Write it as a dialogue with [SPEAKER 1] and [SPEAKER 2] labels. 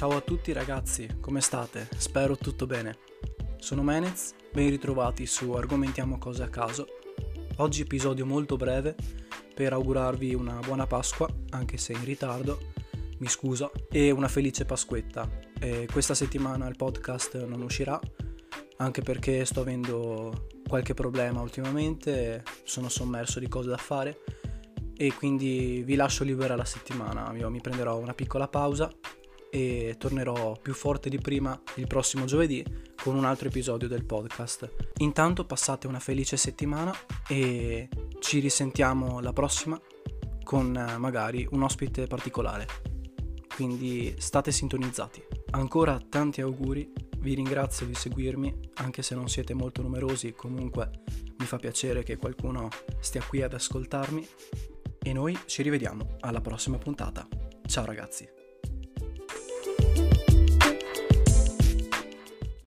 [SPEAKER 1] Ciao a tutti ragazzi, come state? Spero tutto bene. Sono Menez, ben ritrovati su Argomentiamo cose a caso. Oggi episodio molto breve per augurarvi una buona Pasqua, anche se in ritardo, mi scuso, e una felice Pasquetta. E questa settimana il podcast non uscirà, anche perché sto avendo qualche problema ultimamente, sono sommerso di cose da fare e quindi vi lascio libera la settimana. Io mi prenderò una piccola pausa e tornerò più forte di prima il prossimo giovedì con un altro episodio del podcast. Intanto passate una felice settimana e ci risentiamo la prossima con eh, magari un ospite particolare. Quindi state sintonizzati. Ancora tanti auguri, vi ringrazio di seguirmi, anche se non siete molto numerosi, comunque mi fa piacere che qualcuno stia qui ad ascoltarmi e noi ci rivediamo alla prossima puntata. Ciao ragazzi!